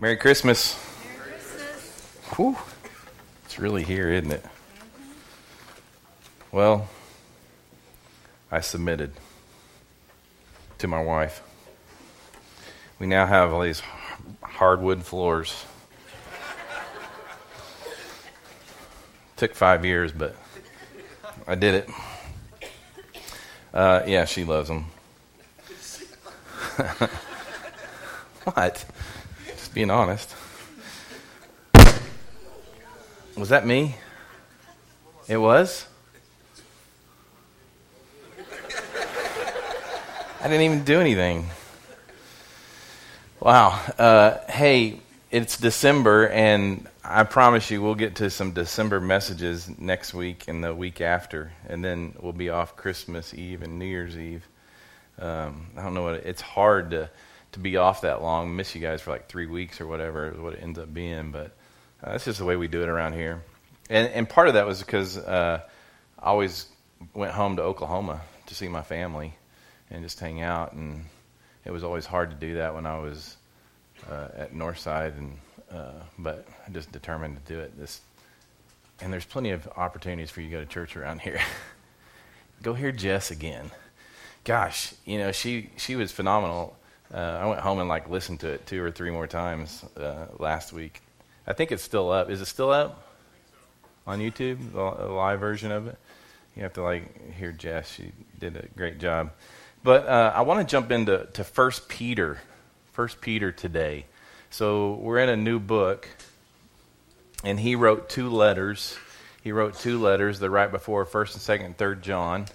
Merry Christmas. Merry Christmas. Whew. It's really here, isn't it? Well, I submitted to my wife. We now have all these hardwood floors. Took five years, but I did it. Uh, yeah, she loves them. what? Being honest. Was that me? It was? I didn't even do anything. Wow. Uh, hey, it's December, and I promise you we'll get to some December messages next week and the week after, and then we'll be off Christmas Eve and New Year's Eve. Um, I don't know what it's hard to to be off that long, miss you guys for like three weeks or whatever is what it ends up being, but uh, that's just the way we do it around here. And and part of that was because uh, I always went home to Oklahoma to see my family and just hang out, and it was always hard to do that when I was uh, at Northside, and uh, but I just determined to do it. This and there's plenty of opportunities for you to go to church around here. go hear Jess again. Gosh, you know she she was phenomenal. Uh, I went home and like listened to it two or three more times uh, last week. I think it's still up. Is it still up on YouTube? The live version of it. You have to like hear Jess. She did a great job. But uh, I want to jump into to First Peter, First Peter today. So we're in a new book, and he wrote two letters. He wrote two letters. They're right before First and Second, and Third John,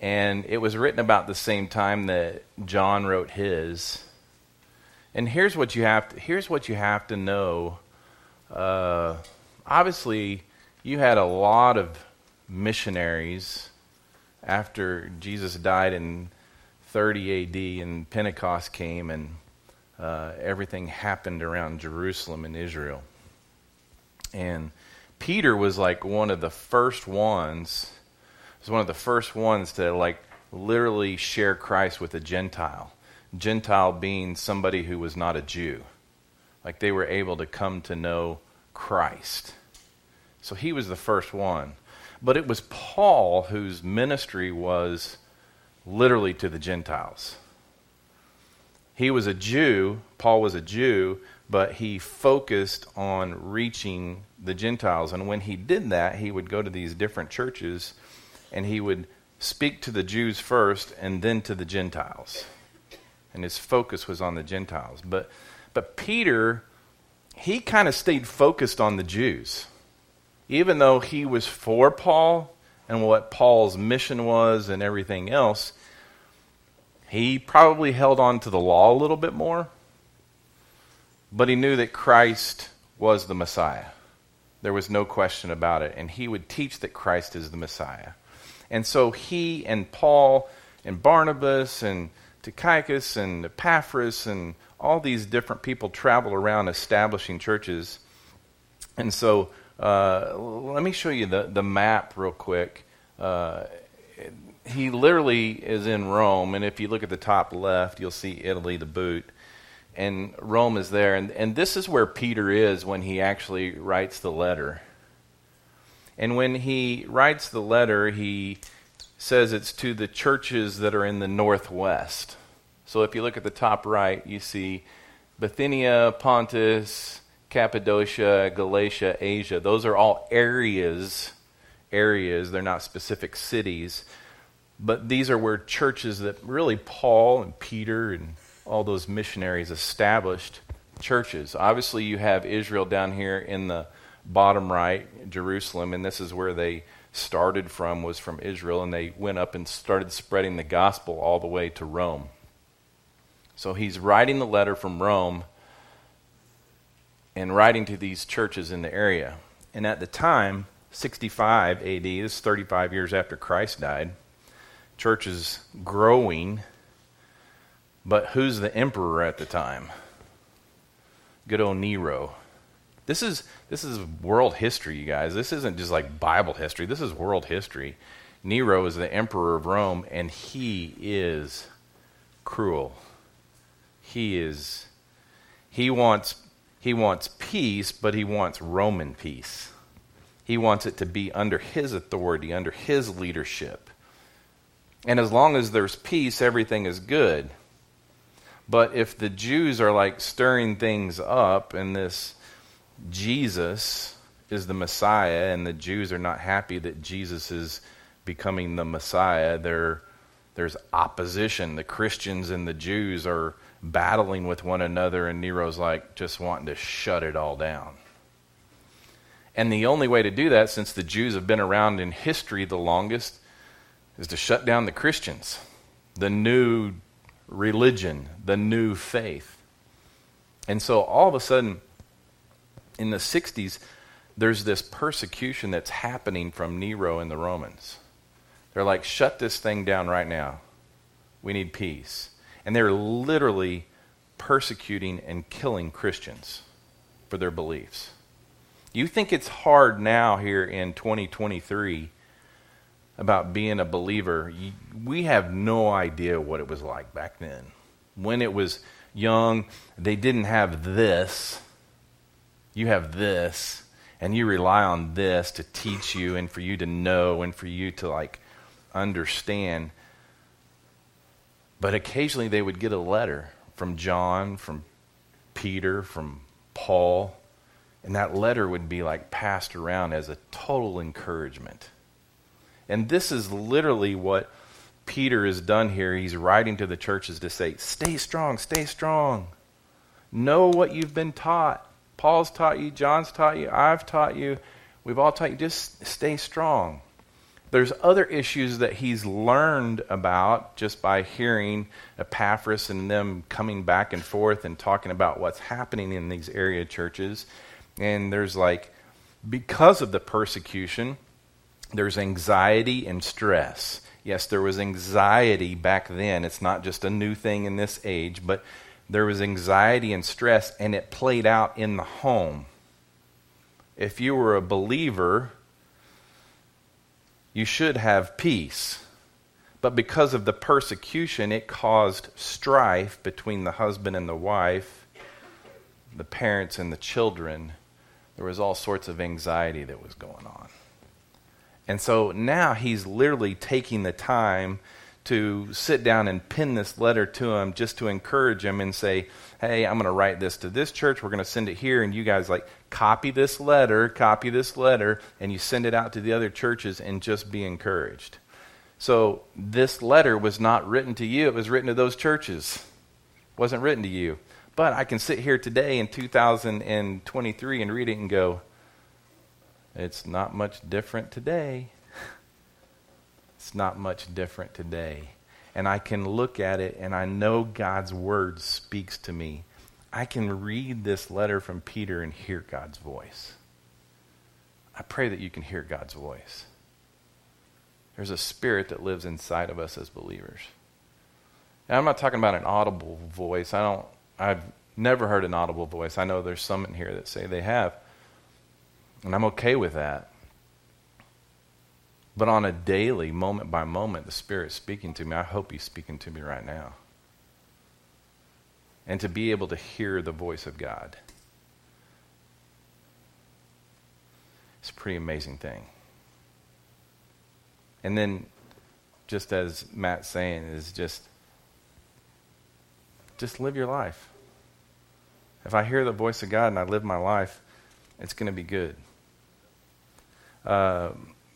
and it was written about the same time that John wrote his. And here's what you have to here's what you have to know. Uh, obviously, you had a lot of missionaries after Jesus died in 30 AD and Pentecost came and uh, everything happened around Jerusalem and Israel. And Peter was like one of the first ones, one of the first ones to like literally share Christ with a Gentile. Gentile being somebody who was not a Jew. Like they were able to come to know Christ. So he was the first one. But it was Paul whose ministry was literally to the Gentiles. He was a Jew, Paul was a Jew, but he focused on reaching the Gentiles. And when he did that, he would go to these different churches and he would speak to the Jews first and then to the Gentiles. And his focus was on the Gentiles. But, but Peter, he kind of stayed focused on the Jews. Even though he was for Paul and what Paul's mission was and everything else, he probably held on to the law a little bit more, but he knew that Christ was the Messiah. There was no question about it. And he would teach that Christ is the Messiah. And so he and Paul and Barnabas and Tychicus and Epaphras and all these different people traveled around establishing churches. And so uh, let me show you the, the map real quick. Uh, he literally is in Rome, and if you look at the top left, you'll see Italy, the boot, and Rome is there. And, and this is where Peter is when he actually writes the letter. And when he writes the letter, he says it's to the churches that are in the northwest. So if you look at the top right, you see Bithynia, Pontus, Cappadocia, Galatia, Asia. Those are all areas. Areas, they're not specific cities but these are where churches that really Paul and Peter and all those missionaries established churches. Obviously, you have Israel down here in the bottom right, Jerusalem, and this is where they started from was from Israel and they went up and started spreading the gospel all the way to Rome. So he's writing the letter from Rome and writing to these churches in the area. And at the time, 65 AD, this is 35 years after Christ died, church is growing, but who's the emperor at the time? Good old Nero. This is this is world history, you guys. This isn't just like Bible history. This is world history. Nero is the emperor of Rome, and he is cruel. He is he wants He wants peace, but he wants Roman peace. He wants it to be under his authority, under his leadership. And as long as there's peace, everything is good. But if the Jews are like stirring things up in this Jesus is the Messiah and the Jews are not happy that Jesus is becoming the Messiah, there, there's opposition. The Christians and the Jews are battling with one another, and Nero's like just wanting to shut it all down. And the only way to do that, since the Jews have been around in history the longest, is to shut down the Christians, the new religion, the new faith. And so all of a sudden, in the 60s, there's this persecution that's happening from Nero and the Romans. They're like, shut this thing down right now. We need peace. And they're literally persecuting and killing Christians for their beliefs. You think it's hard now here in 2023 about being a believer? We have no idea what it was like back then. When it was young, they didn't have this. You have this, and you rely on this to teach you and for you to know and for you to like understand. But occasionally they would get a letter from John, from Peter, from Paul, and that letter would be like passed around as a total encouragement. And this is literally what Peter has done here. He's writing to the churches to say, stay strong, stay strong. Know what you've been taught. Paul's taught you, John's taught you, I've taught you, we've all taught you. Just stay strong. There's other issues that he's learned about just by hearing Epaphras and them coming back and forth and talking about what's happening in these area churches. And there's like, because of the persecution, there's anxiety and stress. Yes, there was anxiety back then. It's not just a new thing in this age, but there was anxiety and stress, and it played out in the home. If you were a believer, you should have peace. But because of the persecution, it caused strife between the husband and the wife, the parents and the children. There was all sorts of anxiety that was going on. And so now he's literally taking the time to sit down and pin this letter to him just to encourage him and say, hey, I'm going to write this to this church. We're going to send it here. And you guys, like, copy this letter, copy this letter, and you send it out to the other churches and just be encouraged. So this letter was not written to you, it was written to those churches. It wasn't written to you. But I can sit here today in 2023 and read it and go, it's not much different today. It's not much different today and I can look at it and I know God's word speaks to me, I can read this letter from Peter and hear God's voice. I pray that you can hear God's voice. There's a spirit that lives inside of us as believers. And I'm not talking about an audible voice. I don't I've never heard an audible voice. I know there's some in here that say they have. And I'm okay with that. But on a daily, moment by moment, the Spirit's speaking to me. I hope He's speaking to me right now. And to be able to hear the voice of God. It's a pretty amazing thing. And then, just as Matt's saying, is just just live your life. If I hear the voice of God and I live my life, it's going to be good. Uh,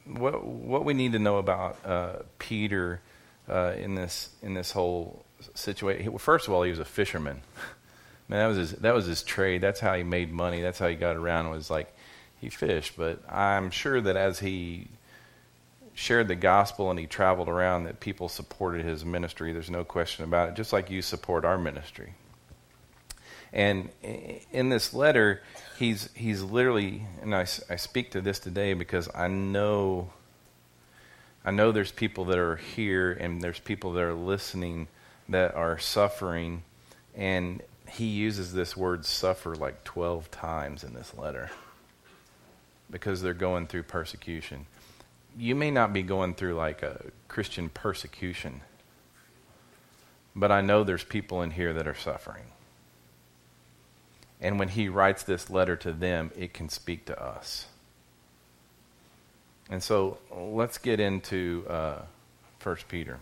what what we need to know about uh, Peter uh, in this in this whole situation. Well, First of all, he was a fisherman. Man, that was his that was his trade. That's how he made money. That's how he got around. Was like he fished. But I'm sure that as he shared the gospel and he traveled around, that people supported his ministry. There's no question about it. Just like you support our ministry. And in this letter, he's he's literally, and I, I speak to this today because I know. I know there's people that are here and there's people that are listening that are suffering, and he uses this word suffer like 12 times in this letter because they're going through persecution. You may not be going through like a Christian persecution, but I know there's people in here that are suffering. And when he writes this letter to them, it can speak to us. And so let's get into uh, 1 Peter.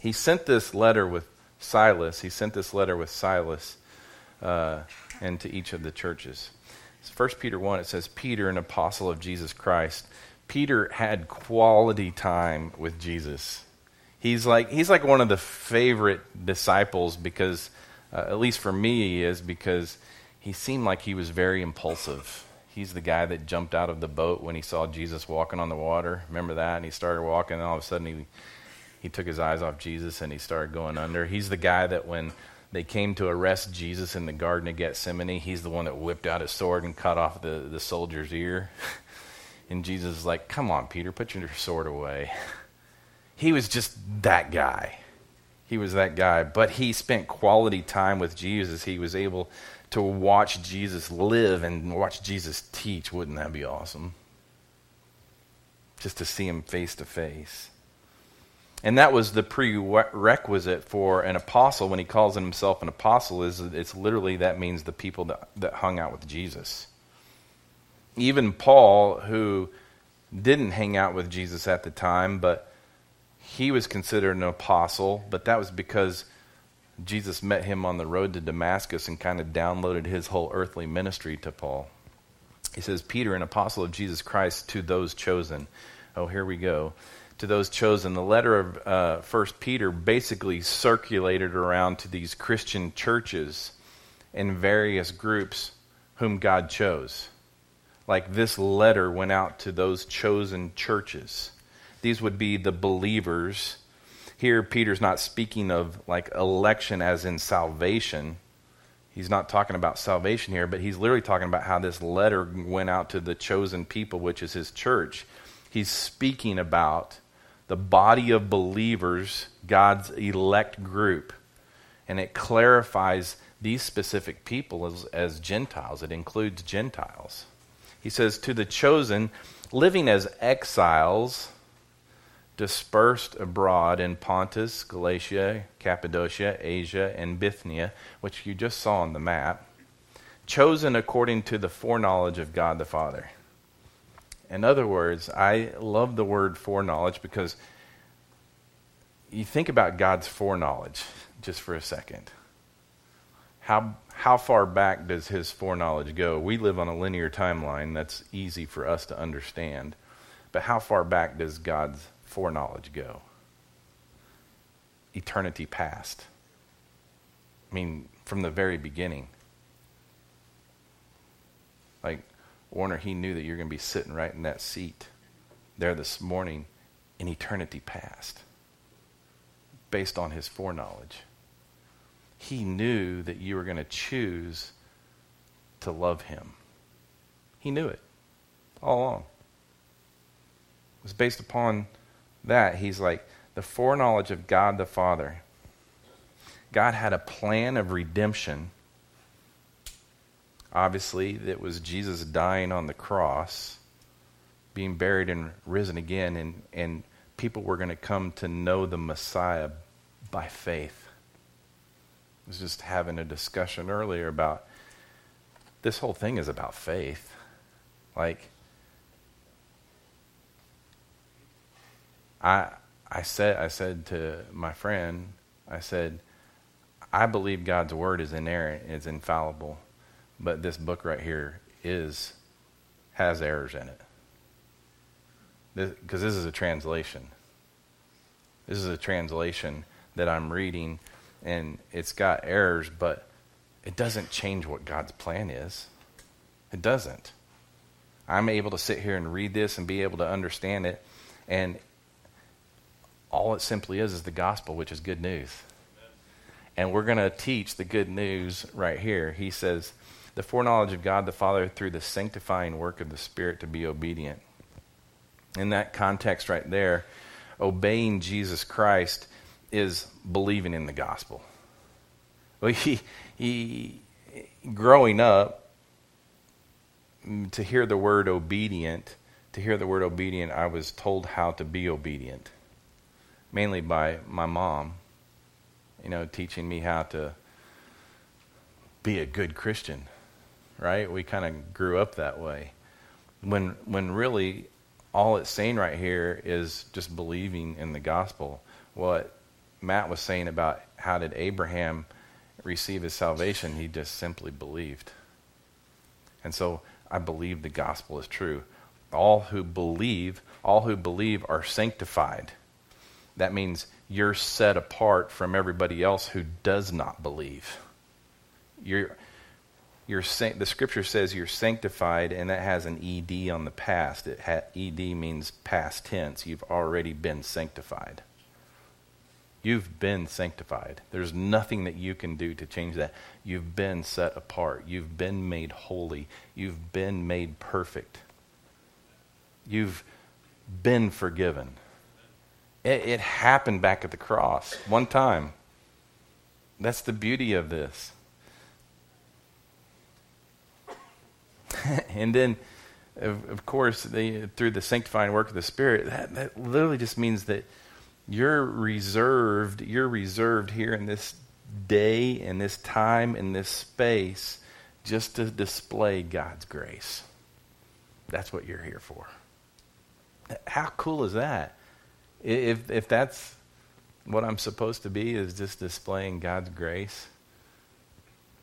He sent this letter with Silas. He sent this letter with Silas uh, and to each of the churches. 1 Peter 1, it says, Peter, an apostle of Jesus Christ. Peter had quality time with Jesus. He's like, he's like one of the favorite disciples because, uh, at least for me, he is because he seemed like he was very impulsive. He's the guy that jumped out of the boat when he saw Jesus walking on the water. Remember that? And he started walking, and all of a sudden he, he took his eyes off Jesus and he started going under. He's the guy that when they came to arrest Jesus in the Garden of Gethsemane, he's the one that whipped out his sword and cut off the, the soldier's ear. and Jesus is like, Come on, Peter, put your sword away. He was just that guy. He was that guy. But he spent quality time with Jesus. He was able to watch Jesus live and watch Jesus teach. Wouldn't that be awesome? Just to see him face to face. And that was the prerequisite for an apostle when he calls himself an apostle is it's literally that means the people that, that hung out with Jesus. Even Paul, who didn't hang out with Jesus at the time, but he was considered an apostle, but that was because Jesus met him on the road to Damascus and kind of downloaded his whole earthly ministry to Paul. He says, Peter, an apostle of Jesus Christ, to those chosen. Oh, here we go to those chosen. The letter of uh, First Peter basically circulated around to these Christian churches and various groups whom God chose. Like this letter went out to those chosen churches. These would be the believers. Here, Peter's not speaking of like election as in salvation. He's not talking about salvation here, but he's literally talking about how this letter went out to the chosen people, which is his church. He's speaking about the body of believers, God's elect group. And it clarifies these specific people as, as Gentiles. It includes Gentiles. He says, To the chosen, living as exiles, dispersed abroad in Pontus, Galatia, Cappadocia, Asia, and Bithynia, which you just saw on the map, chosen according to the foreknowledge of God the Father in other words, I love the word foreknowledge because you think about God's foreknowledge just for a second. How, how far back does his foreknowledge go? We live on a linear timeline. That's easy for us to understand. But how far back does God's foreknowledge go? Eternity past. I mean, from the very beginning. Like, Warner, he knew that you're going to be sitting right in that seat there this morning in eternity past based on his foreknowledge. He knew that you were going to choose to love him. He knew it all along. It was based upon that. He's like, the foreknowledge of God the Father. God had a plan of redemption Obviously, it was Jesus dying on the cross, being buried and risen again, and, and people were going to come to know the Messiah by faith. I was just having a discussion earlier about this whole thing is about faith. Like, I, I said, I said to my friend, I said, I believe God's word is inerrant, is infallible. But this book right here is has errors in it. Because this, this is a translation. This is a translation that I'm reading, and it's got errors, but it doesn't change what God's plan is. It doesn't. I'm able to sit here and read this and be able to understand it, and all it simply is is the gospel, which is good news. And we're going to teach the good news right here. He says, the foreknowledge of God the Father through the sanctifying work of the Spirit to be obedient. In that context, right there, obeying Jesus Christ is believing in the gospel. Well, he, he, growing up, to hear the word obedient, to hear the word obedient, I was told how to be obedient, mainly by my mom, you know, teaching me how to be a good Christian, right? We kind of grew up that way. When, when really all it's saying right here is just believing in the gospel. What Matt was saying about how did Abraham receive his salvation, he just simply believed. And so I believe the gospel is true. All who believe, all who believe are sanctified. That means you're set apart from everybody else who does not believe. You're, you're the scripture says you're sanctified, and that has an ed on the past. It ha, ed means past tense. You've already been sanctified. You've been sanctified. There's nothing that you can do to change that. You've been set apart. You've been made holy. You've been made perfect. You've been forgiven. It, it happened back at the cross one time. That's the beauty of this. and then, of, of course, they, through the sanctifying work of the Spirit, that, that literally just means that you're reserved, you're reserved here in this day, in this time, in this space, just to display God's grace. That's what you're here for. How cool is that? If, if that's what I'm supposed to be, is just displaying God's grace.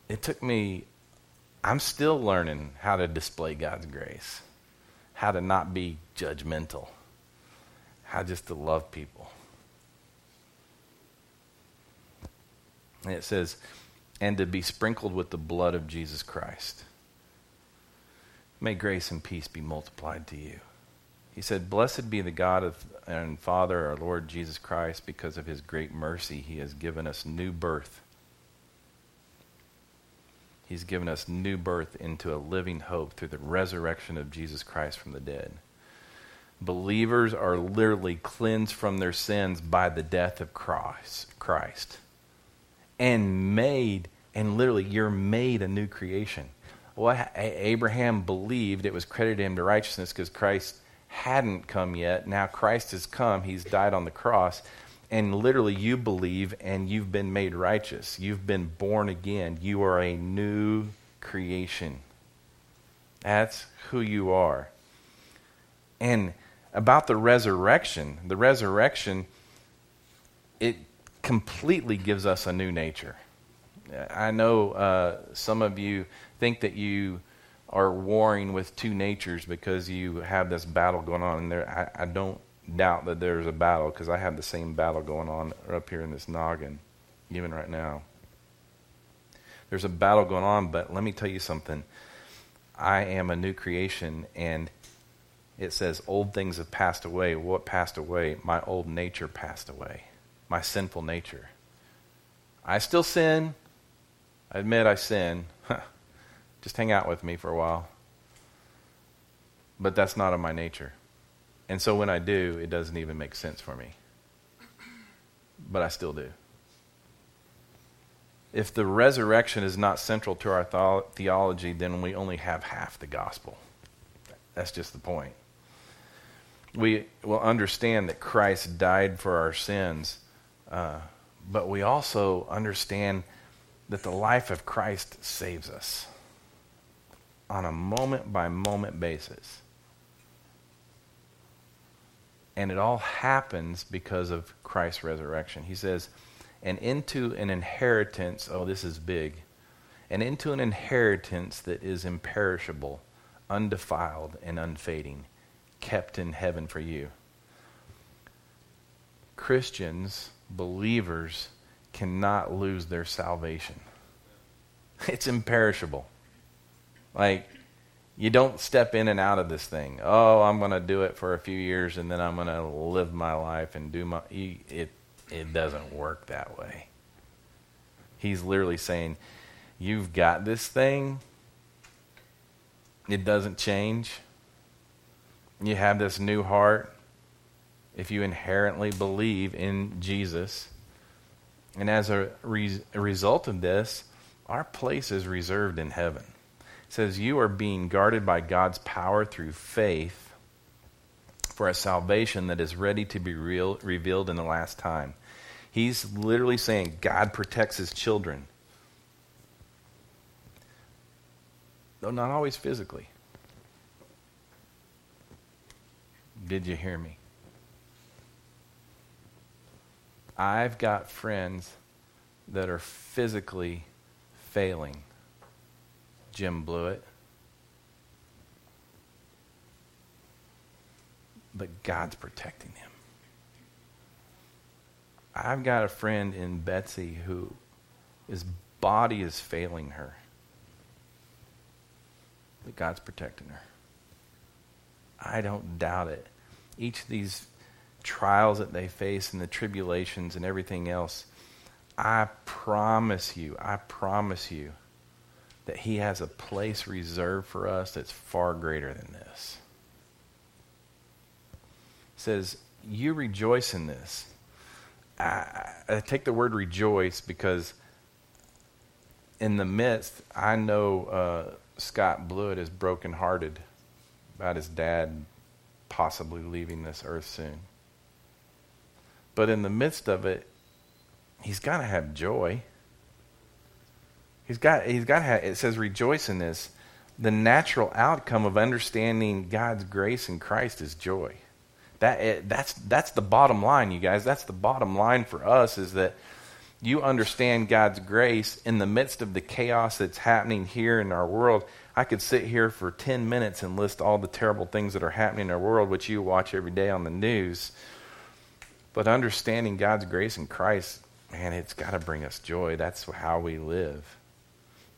It took me, I'm still learning how to display God's grace, how to not be judgmental, how just to love people. And it says, and to be sprinkled with the blood of Jesus Christ. May grace and peace be multiplied to you. He said, Blessed be the God of, and Father, our Lord Jesus Christ, because of his great mercy, he has given us new birth. He's given us new birth into a living hope through the resurrection of Jesus Christ from the dead. Believers are literally cleansed from their sins by the death of Christ. Christ and made, and literally, you're made a new creation. Well, Abraham believed it was credited him to righteousness because Christ hadn't come yet. Now Christ has come. He's died on the cross. And literally, you believe and you've been made righteous. You've been born again. You are a new creation. That's who you are. And about the resurrection, the resurrection, it completely gives us a new nature. I know uh, some of you think that you are warring with two natures because you have this battle going on. And there, I, I don't doubt that there's a battle because I have the same battle going on up here in this noggin, even right now. There's a battle going on, but let me tell you something. I am a new creation, and it says, Old things have passed away. What passed away? My old nature passed away my sinful nature. I still sin. I admit I sin. Just hang out with me for a while. But that's not of my nature. And so when I do, it doesn't even make sense for me. But I still do. If the resurrection is not central to our theology, then we only have half the gospel. That's just the point. We will understand that Christ died for our sins uh, but we also understand that the life of Christ saves us on a moment by moment basis. And it all happens because of Christ's resurrection. He says, and into an inheritance, oh, this is big, and into an inheritance that is imperishable, undefiled, and unfading, kept in heaven for you. Christians believers cannot lose their salvation. It's imperishable. Like, you don't step in and out of this thing. Oh, I'm going to do it for a few years and then I'm going to live my life and do my. It, it doesn't work that way. He's literally saying, You've got this thing, it doesn't change. You have this new heart, if you inherently believe in Jesus. And as a, re- a, result of this, our place is reserved in heaven. Says, You are being guarded by God's power through faith for a salvation that is ready to be real, revealed in the last time. He's literally saying God protects his children. though not always physically. Did you hear me? I've got friends that are physically failing. Jim Blewett. But God's protecting him. I've got a friend in Betsy who his body is failing her. But God's protecting her. I don't doubt it. Each of these trials that they face and the tribulations and everything else, I promise you, I promise you that He has a place reserved for us that's far greater than this. It says, You rejoice in this. I, I take the word rejoice because in the midst, I know uh, Scott Blewett is brokenhearted about his dad possibly leaving this earth soon. But in the midst of it, he's got to have joy. He's got he's got it says rejoice in this. The natural outcome of understanding God's grace in Christ is joy. That it, that's that's the bottom line, you guys. That's the bottom line for us is that you understand God's grace in the midst of the chaos that's happening here in our world. I could sit here for 10 minutes and list all the terrible things that are happening in our world, which you watch every day on the news. But understanding God's grace in Christ, man, it's got to bring us joy. That's how we live.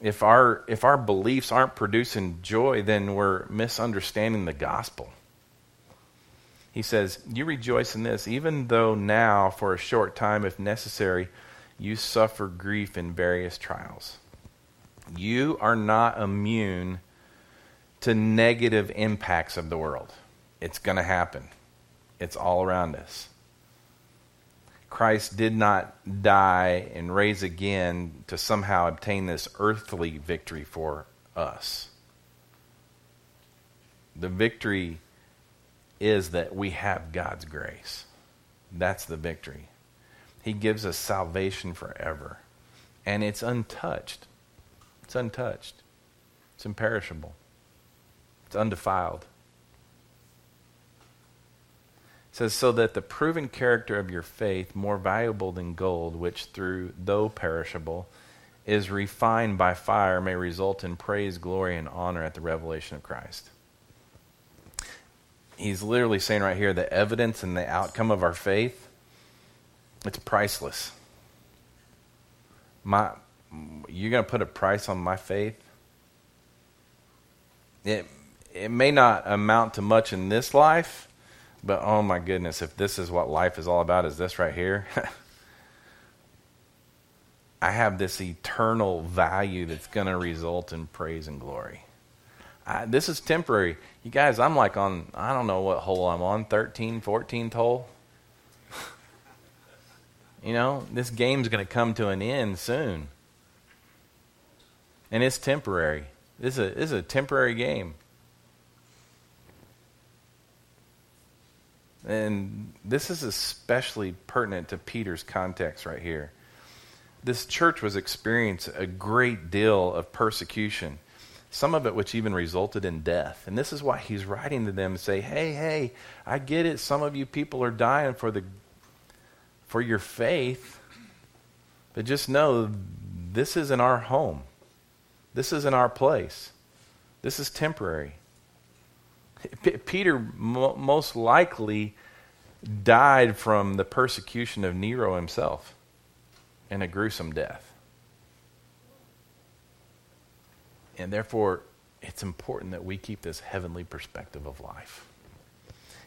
If our, if our beliefs aren't producing joy, then we're misunderstanding the gospel. He says, You rejoice in this, even though now, for a short time, if necessary, you suffer grief in various trials. You are not immune to negative impacts of the world. It's going to happen, it's all around us. Christ did not die and raise again to somehow obtain this earthly victory for us. The victory is that we have God's grace. That's the victory. He gives us salvation forever. And it's untouched. It's untouched. It's imperishable. It's undefiled says, So that the proven character of your faith, more valuable than gold, which through, though perishable, is refined by fire, may result in praise, glory, and honor at the revelation of Christ. He's literally saying right here the evidence and the outcome of our faith, it's priceless. My, you're going to put a price on my faith? It, it may not amount to much in this life, but oh my goodness, if this is what life is all about, is this right here? I have this eternal value that's going to result in praise and glory. I, this is temporary. You guys, I'm like on, I don't know what hole I'm on, 13, 14th hole. you know, this game's going to come to an end soon. And it's temporary. This is a, this is a temporary game. And this is especially pertinent to Peter's context right here. This church was experiencing a great deal of persecution, some of it which even resulted in death. And this is why he's writing to them and say, "Hey, hey, I get it. Some of you people are dying for the for your faith, but just know this isn't our home. This isn't our place. This is temporary." P- Peter mo- most likely died from the persecution of Nero himself in a gruesome death. And therefore, it's important that we keep this heavenly perspective of life.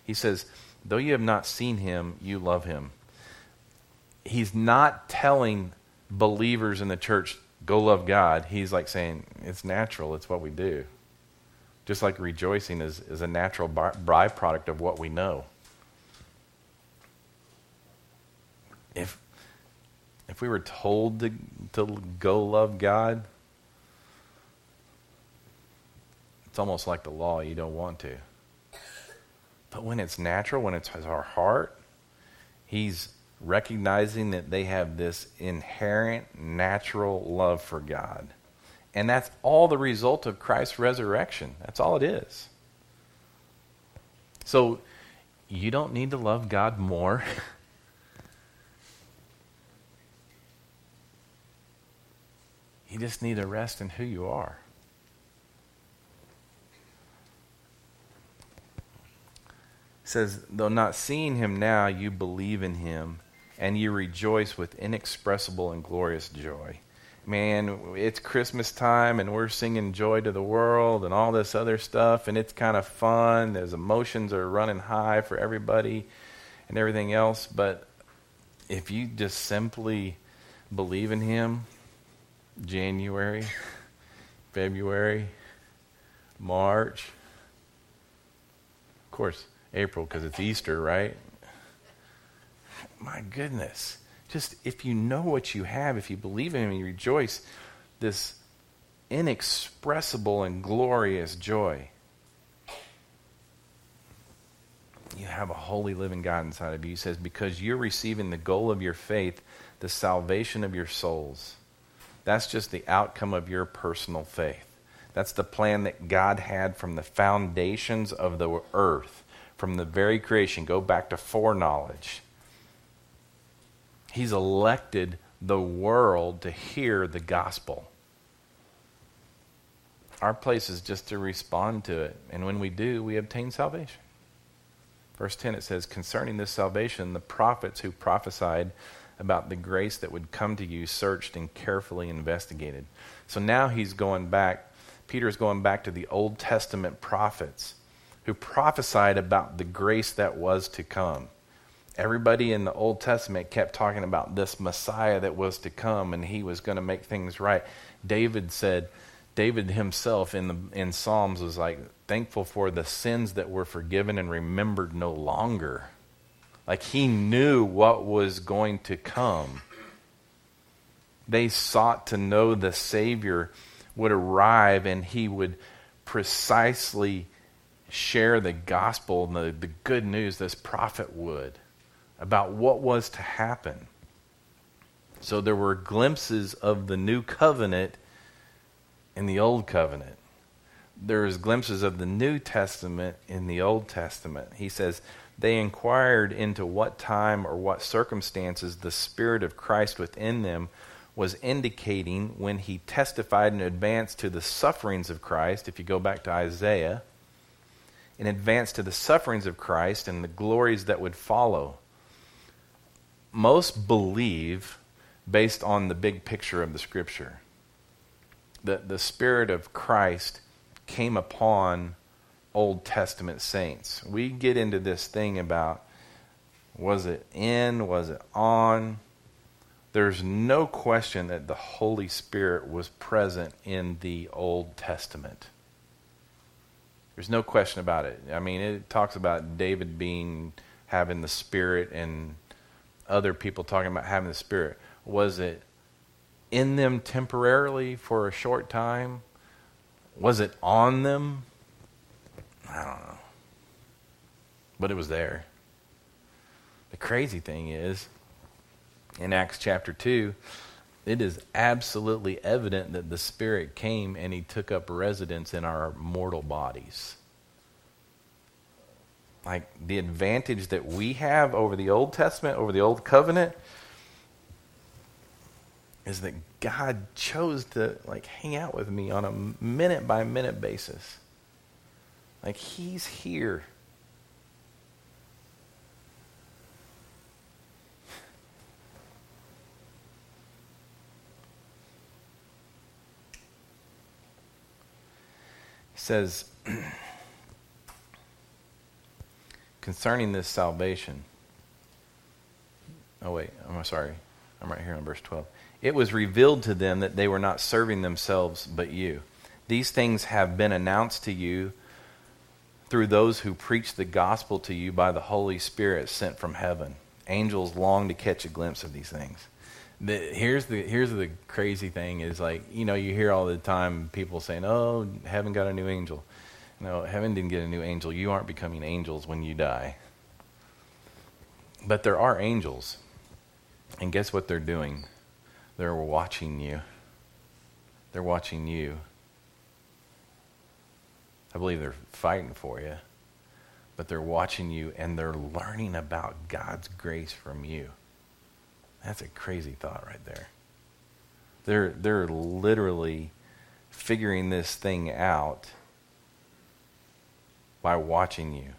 He says, Though you have not seen him, you love him. He's not telling believers in the church, go love God. He's like saying, it's natural, it's what we do. Just like rejoicing is, is a natural byproduct of what we know. If, if we were told to, to go love God, it's almost like the law, you don't want to. But when it's natural, when it's our heart, He's recognizing that they have this inherent natural love for God And that's all the result of Christ's resurrection. That's all it is. So you don't need to love God more. you just need to rest in who you are. It says, though not seeing him now, you believe in him, and you rejoice with inexpressible and glorious joy man, it's Christmas time and we're singing Joy to the World and all this other stuff, and it's kind of fun. There's emotions are running high for everybody and everything else. But if you just simply believe in Him, January, February, March, of course, April because it's Easter, right? My goodness just if you know what you have, if you believe in Him and you rejoice, this inexpressible and glorious joy. You have a holy living God inside of you. He says, because you're receiving the goal of your faith, the salvation of your souls. That's just the outcome of your personal faith. That's the plan that God had from the foundations of the earth, from the very creation. Go back to foreknowledge. He's elected the world to hear the gospel. Our place is just to respond to it. And when we do, we obtain salvation. Verse 10 it says, Concerning this salvation, the prophets who prophesied about the grace that would come to you searched and carefully investigated. So now he's going back, Peter's going back to the Old Testament prophets who prophesied about the grace that was to come everybody in the Old Testament kept talking about this Messiah that was to come and he was going to make things right. David said, David himself in the in Psalms was like thankful for the sins that were forgiven and remembered no longer. Like he knew what was going to come. They sought to know the Savior would arrive and he would precisely share the gospel and the, the good news this prophet would about what was to happen. So there were glimpses of the new covenant in the old covenant. There is glimpses of the New Testament in the Old Testament. He says, they inquired into what time or what circumstances the Spirit of Christ within them was indicating when he testified in advance to the sufferings of Christ. If you go back to Isaiah, in advance to the sufferings of Christ and the glories that would follow most believe based on the big picture of the scripture that the Spirit of Christ came upon Old Testament saints. We get into this thing about was it in, was it on? There's no question that the Holy Spirit was present in the Old Testament. There's no question about it. I mean, it talks about David being having the Spirit and other people talking about having the Spirit? Was it in them temporarily for a short time? Was it on them? I don't know. But it was there. The crazy thing is, in Acts chapter 2, it is absolutely evident that the Spirit came and He took up residence in our mortal bodies like the advantage that we have over the Old Testament, over the Old Covenant, is that God chose to like hang out with me on a minute by minute basis. Like he's here. He says concerning this salvation. Oh, wait, I'm sorry. I'm right here on verse 12. It was revealed to them that they were not serving themselves, but you. These things have been announced to you through those who preach the gospel to you by the Holy Spirit sent from heaven. Angels long to catch a glimpse of these things. The, here's the here's the crazy thing is like you know you hear all the time people saying oh heaven got a new angel no, heaven didn't get a new angel. You aren't becoming angels when you die. But there are angels. And guess what they're doing? They're watching you. They're watching you. I believe they're fighting for you, but they're watching you and they're learning about God's grace from you. That's a crazy thought right there. They're, they're literally figuring this thing out by watching you.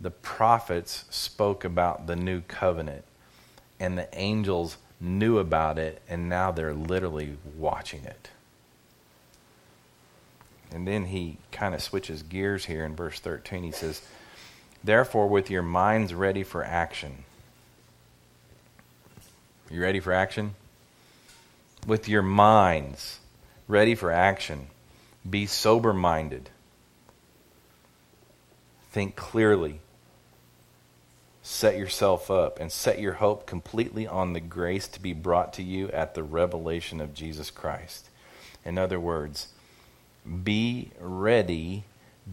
The prophets spoke about the new covenant, and the angels knew about it, and now they're literally watching it. And then he kind of switches gears here in verse 13. He says, Therefore, with your minds ready for action. You ready for action? With your minds ready for action. Be sober minded. Think clearly. Set yourself up and set your hope completely on the grace to be brought to you at the revelation of Jesus Christ. In other words, be ready,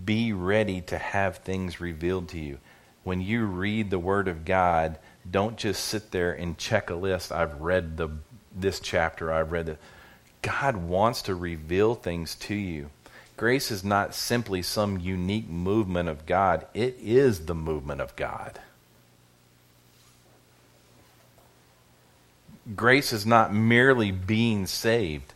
be ready to have things revealed to you. When you read the Word of God, don't just sit there and check a list. I've read the this chapter. I've read it. God wants to reveal things to you. Grace is not simply some unique movement of God. It is the movement of God. Grace is not merely being saved.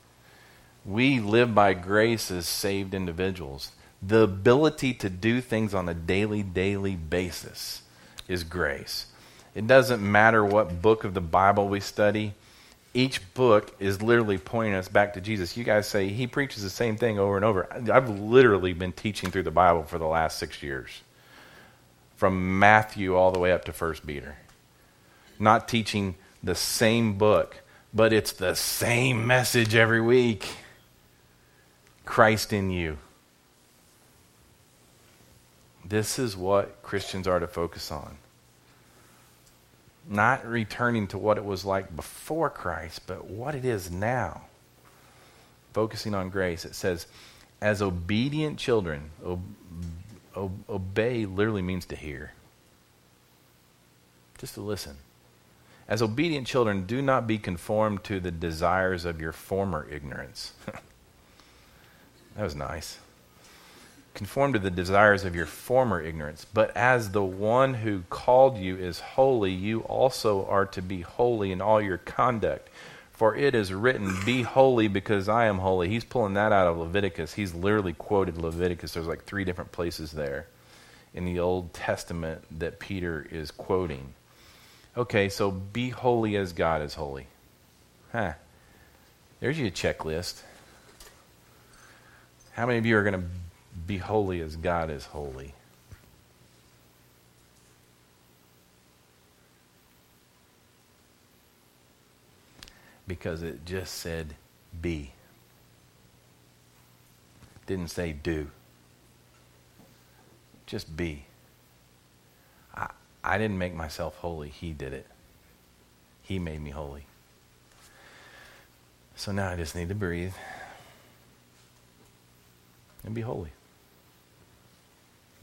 We live by grace as saved individuals. The ability to do things on a daily, daily basis is grace. It doesn't matter what book of the Bible we study, each book is literally pointing us back to Jesus. You guys say he preaches the same thing over and over. I've literally been teaching through the Bible for the last six years, from Matthew all the way up to First Peter. Not teaching the same book, but it's the same message every week. Christ in you. This is what Christians are to focus on. Not returning to what it was like before Christ, but what it is now. Focusing on grace. It says, as obedient children, obey literally means to hear, just to listen. As obedient children, do not be conformed to the desires of your former ignorance. That was nice. Conform to the desires of your former ignorance. But as the one who called you is holy, you also are to be holy in all your conduct. For it is written, Be holy because I am holy. He's pulling that out of Leviticus. He's literally quoted Leviticus. There's like three different places there in the Old Testament that Peter is quoting. Okay, so be holy as God is holy. Huh. There's your checklist. How many of you are going to be holy as God is holy? Because it just said be. Didn't say do. Just be. I, I didn't make myself holy. He did it. He made me holy. So now I just need to breathe and be holy.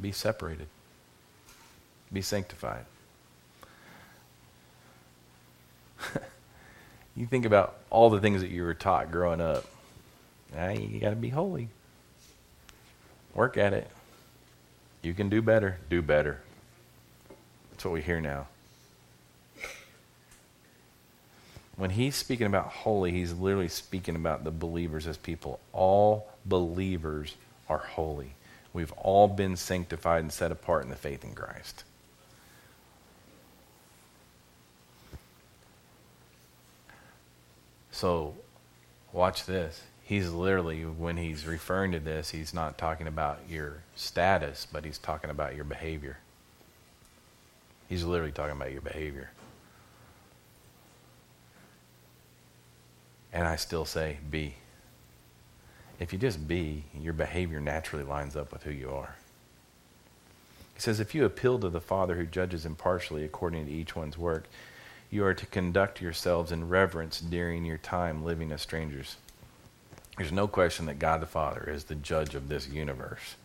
Be separated. Be sanctified. you think about all the things that you were taught growing up. Now you got to be holy. Work at it. You can do better. Do better. That's what we hear now. When he's speaking about holy, he's literally speaking about the believers as people. All believers are holy. We've all been sanctified and set apart in the faith in Christ. So, watch this. He's literally, when he's referring to this, he's not talking about your status, but he's talking about your behavior. He's literally talking about your behavior. And I still say, be. If you just be, your behavior naturally lines up with who you are. He says, if you appeal to the Father who judges impartially according to each one's work, you are to conduct yourselves in reverence during your time living as strangers. There's no question that God the Father is the judge of this universe.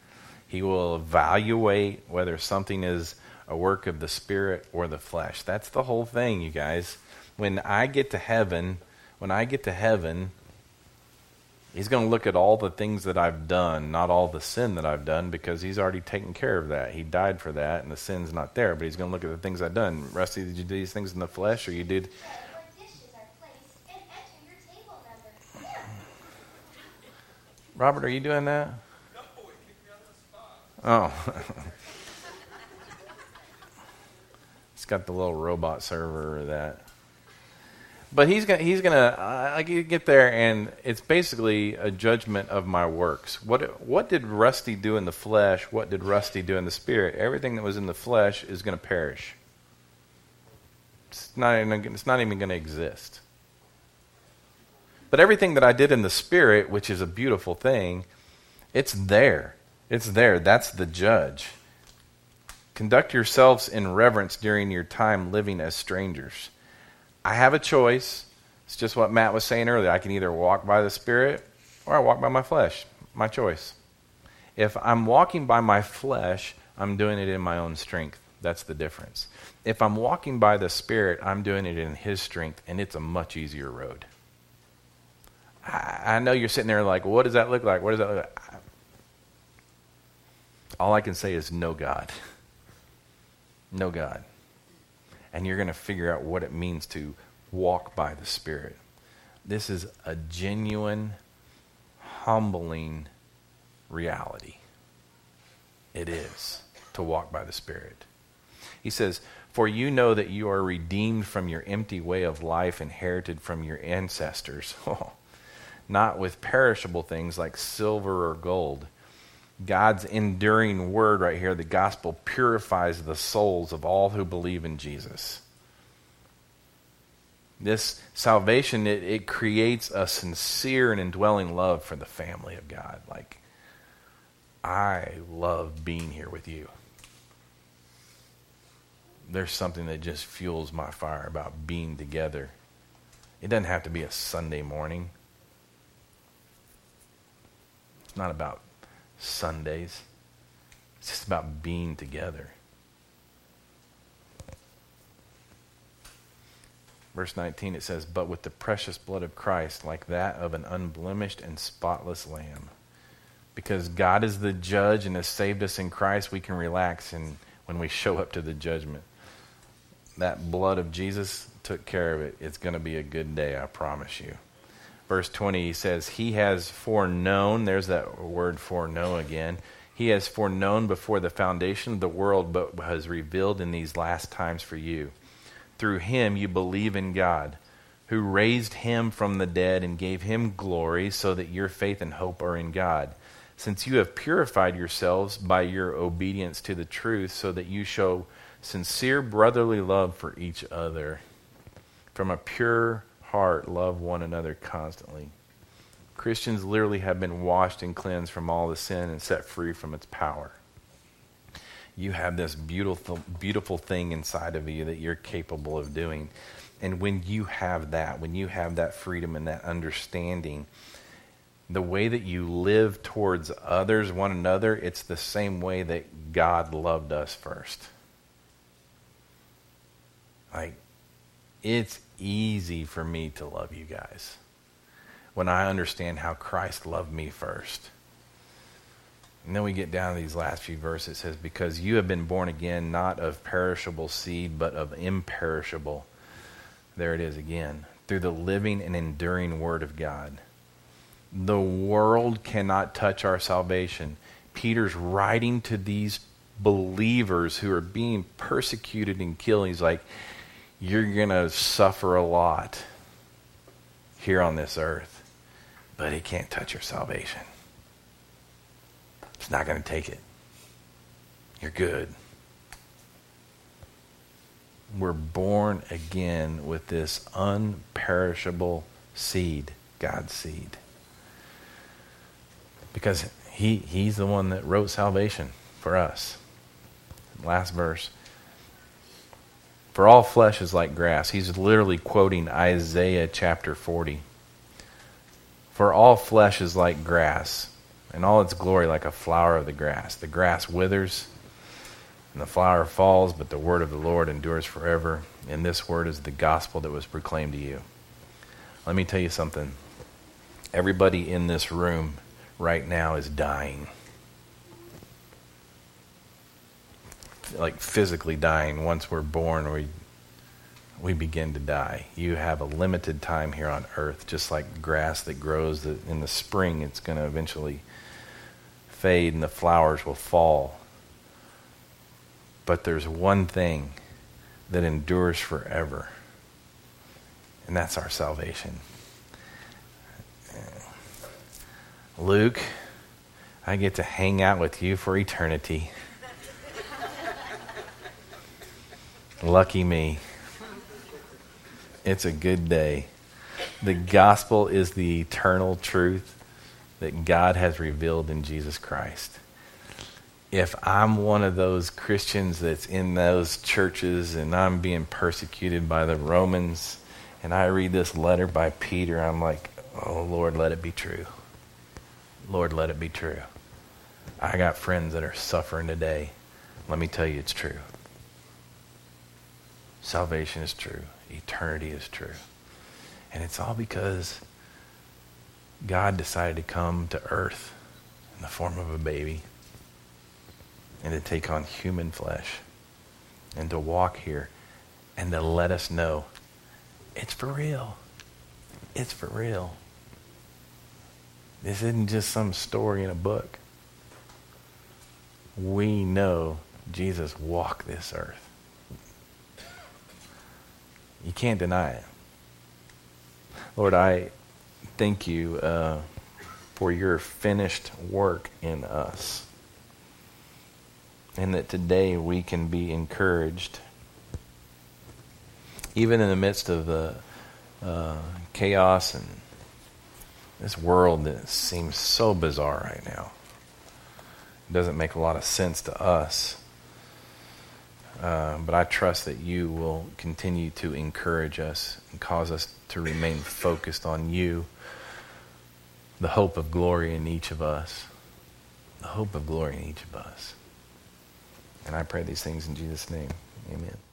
He will evaluate whether something is a work of the Spirit or the flesh. That's the whole thing, you guys. When I get to heaven, when I get to heaven, He's going to look at all the things that I've done, not all the sin that I've done, because He's already taken care of that. He died for that, and the sin's not there. But He's going to look at the things I've done. Rusty, did you do these things in the flesh, or you did? Robert, are you doing that? Oh. it's got the little robot server that. But he's gonna he's gonna I get there and it's basically a judgment of my works. What what did Rusty do in the flesh? What did Rusty do in the spirit? Everything that was in the flesh is to perish. It's not even, it's not even to exist. But everything that I did in the spirit, which is a beautiful thing, it's there. It's there. That's the judge. Conduct yourselves in reverence during your time living as strangers. I have a choice. It's just what Matt was saying earlier. I can either walk by the Spirit or I walk by my flesh. My choice. If I'm walking by my flesh, I'm doing it in my own strength. That's the difference. If I'm walking by the Spirit, I'm doing it in His strength, and it's a much easier road. I, know you're sitting there like, what does that look like? What does that look like? all I can say is no God. No God. And you're going to figure out what it means to walk by the Spirit. This is a genuine, humbling reality. It is to walk by the Spirit. He says, For you know that you are redeemed from your empty way of life inherited from your ancestors, not with perishable things like silver or gold God's enduring word right here, the gospel purifies the souls of all who believe in Jesus. This salvation, it, it creates a sincere and indwelling love for the family of God. Like, I love being here with you. There's something that just fuels my fire about being together. It doesn't have to be a Sunday morning. It's not about Sundays. It's just about being together. Verse 19 it says, But with the precious blood of Christ, like that of an unblemished and spotless lamb. Because God is the judge and has saved us in Christ, we can relax and when we show up to the judgment. That blood of Jesus took care of it. It's going to be a good day, I promise you verse 20, he says, He has foreknown, there's that word foreknow again. He has foreknown before the foundation of the world, but has revealed in these last times for you. Through him you believe in God, who raised him from the dead and gave him glory, so that your faith and hope are in God. Since you have purified yourselves by your obedience to the truth, so that you show sincere brotherly love for each other from a pure heart love one another constantly. Christians literally have been washed and cleansed from all the sin and set free from its power. You have this beautiful, beautiful thing inside of you that you're capable of doing. And when you have that, when you have that freedom and that understanding, the way that you live towards others, one another, it's the same way that God loved us first. Like, it's easy for me to love you guys when I understand how Christ loved me first. And then we get down to these last few verses. It says, Because you have been born again, not of perishable seed, but of imperishable. There it is again. Through the living and enduring Word of God. The world cannot touch our salvation. Peter's writing to these believers who are being persecuted and killed. He's like, you're going to suffer a lot here on this earth, but it can't touch your salvation. It's not going to take it. You're good. We're born again with this unperishable seed, God's seed. Because he, He's the one that wrote salvation for us. Last verse. For all flesh is like grass. He's literally quoting Isaiah chapter 40. For all flesh is like grass, and all its glory like a flower of the grass. The grass withers, and the flower falls, but the word of the Lord endures forever. And this word is the gospel that was proclaimed to you. Let me tell you something. Everybody in this room right now is dying. Like physically dying. Once we're born, we we begin to die. You have a limited time here on earth, just like grass that grows that in the spring, it's going to eventually fade and the flowers will fall. But there's one thing that endures forever, and that's our salvation. Luke, I get to hang out with you for eternity. Lucky me. It's a good day. The gospel is the eternal truth that God has revealed in Jesus Christ. If I'm one of those Christians that's in those churches and I'm being persecuted by the Romans, and I read this letter by Peter, I'm like, oh, Lord, let it be true. Lord, let it be true. I got friends that are suffering today. Let me tell you, it's true. Salvation is true. Eternity is true. And it's all because God decided to come to earth in the form of a baby and to take on human flesh and to walk here and to let us know it's for real. It's for real. This isn't just some story in a book. We know Jesus walked this earth. You can't deny it. Lord, I thank you uh, for your finished work in us. And that today we can be encouraged, even in the midst of the uh, chaos and this world that seems so bizarre right now. It doesn't make a lot of sense to us. Uh, but I trust that you will continue to encourage us and cause us to remain focused on you the hope of glory in each of us. The hope of glory in each of us. And I pray these things in Jesus' name. Amen.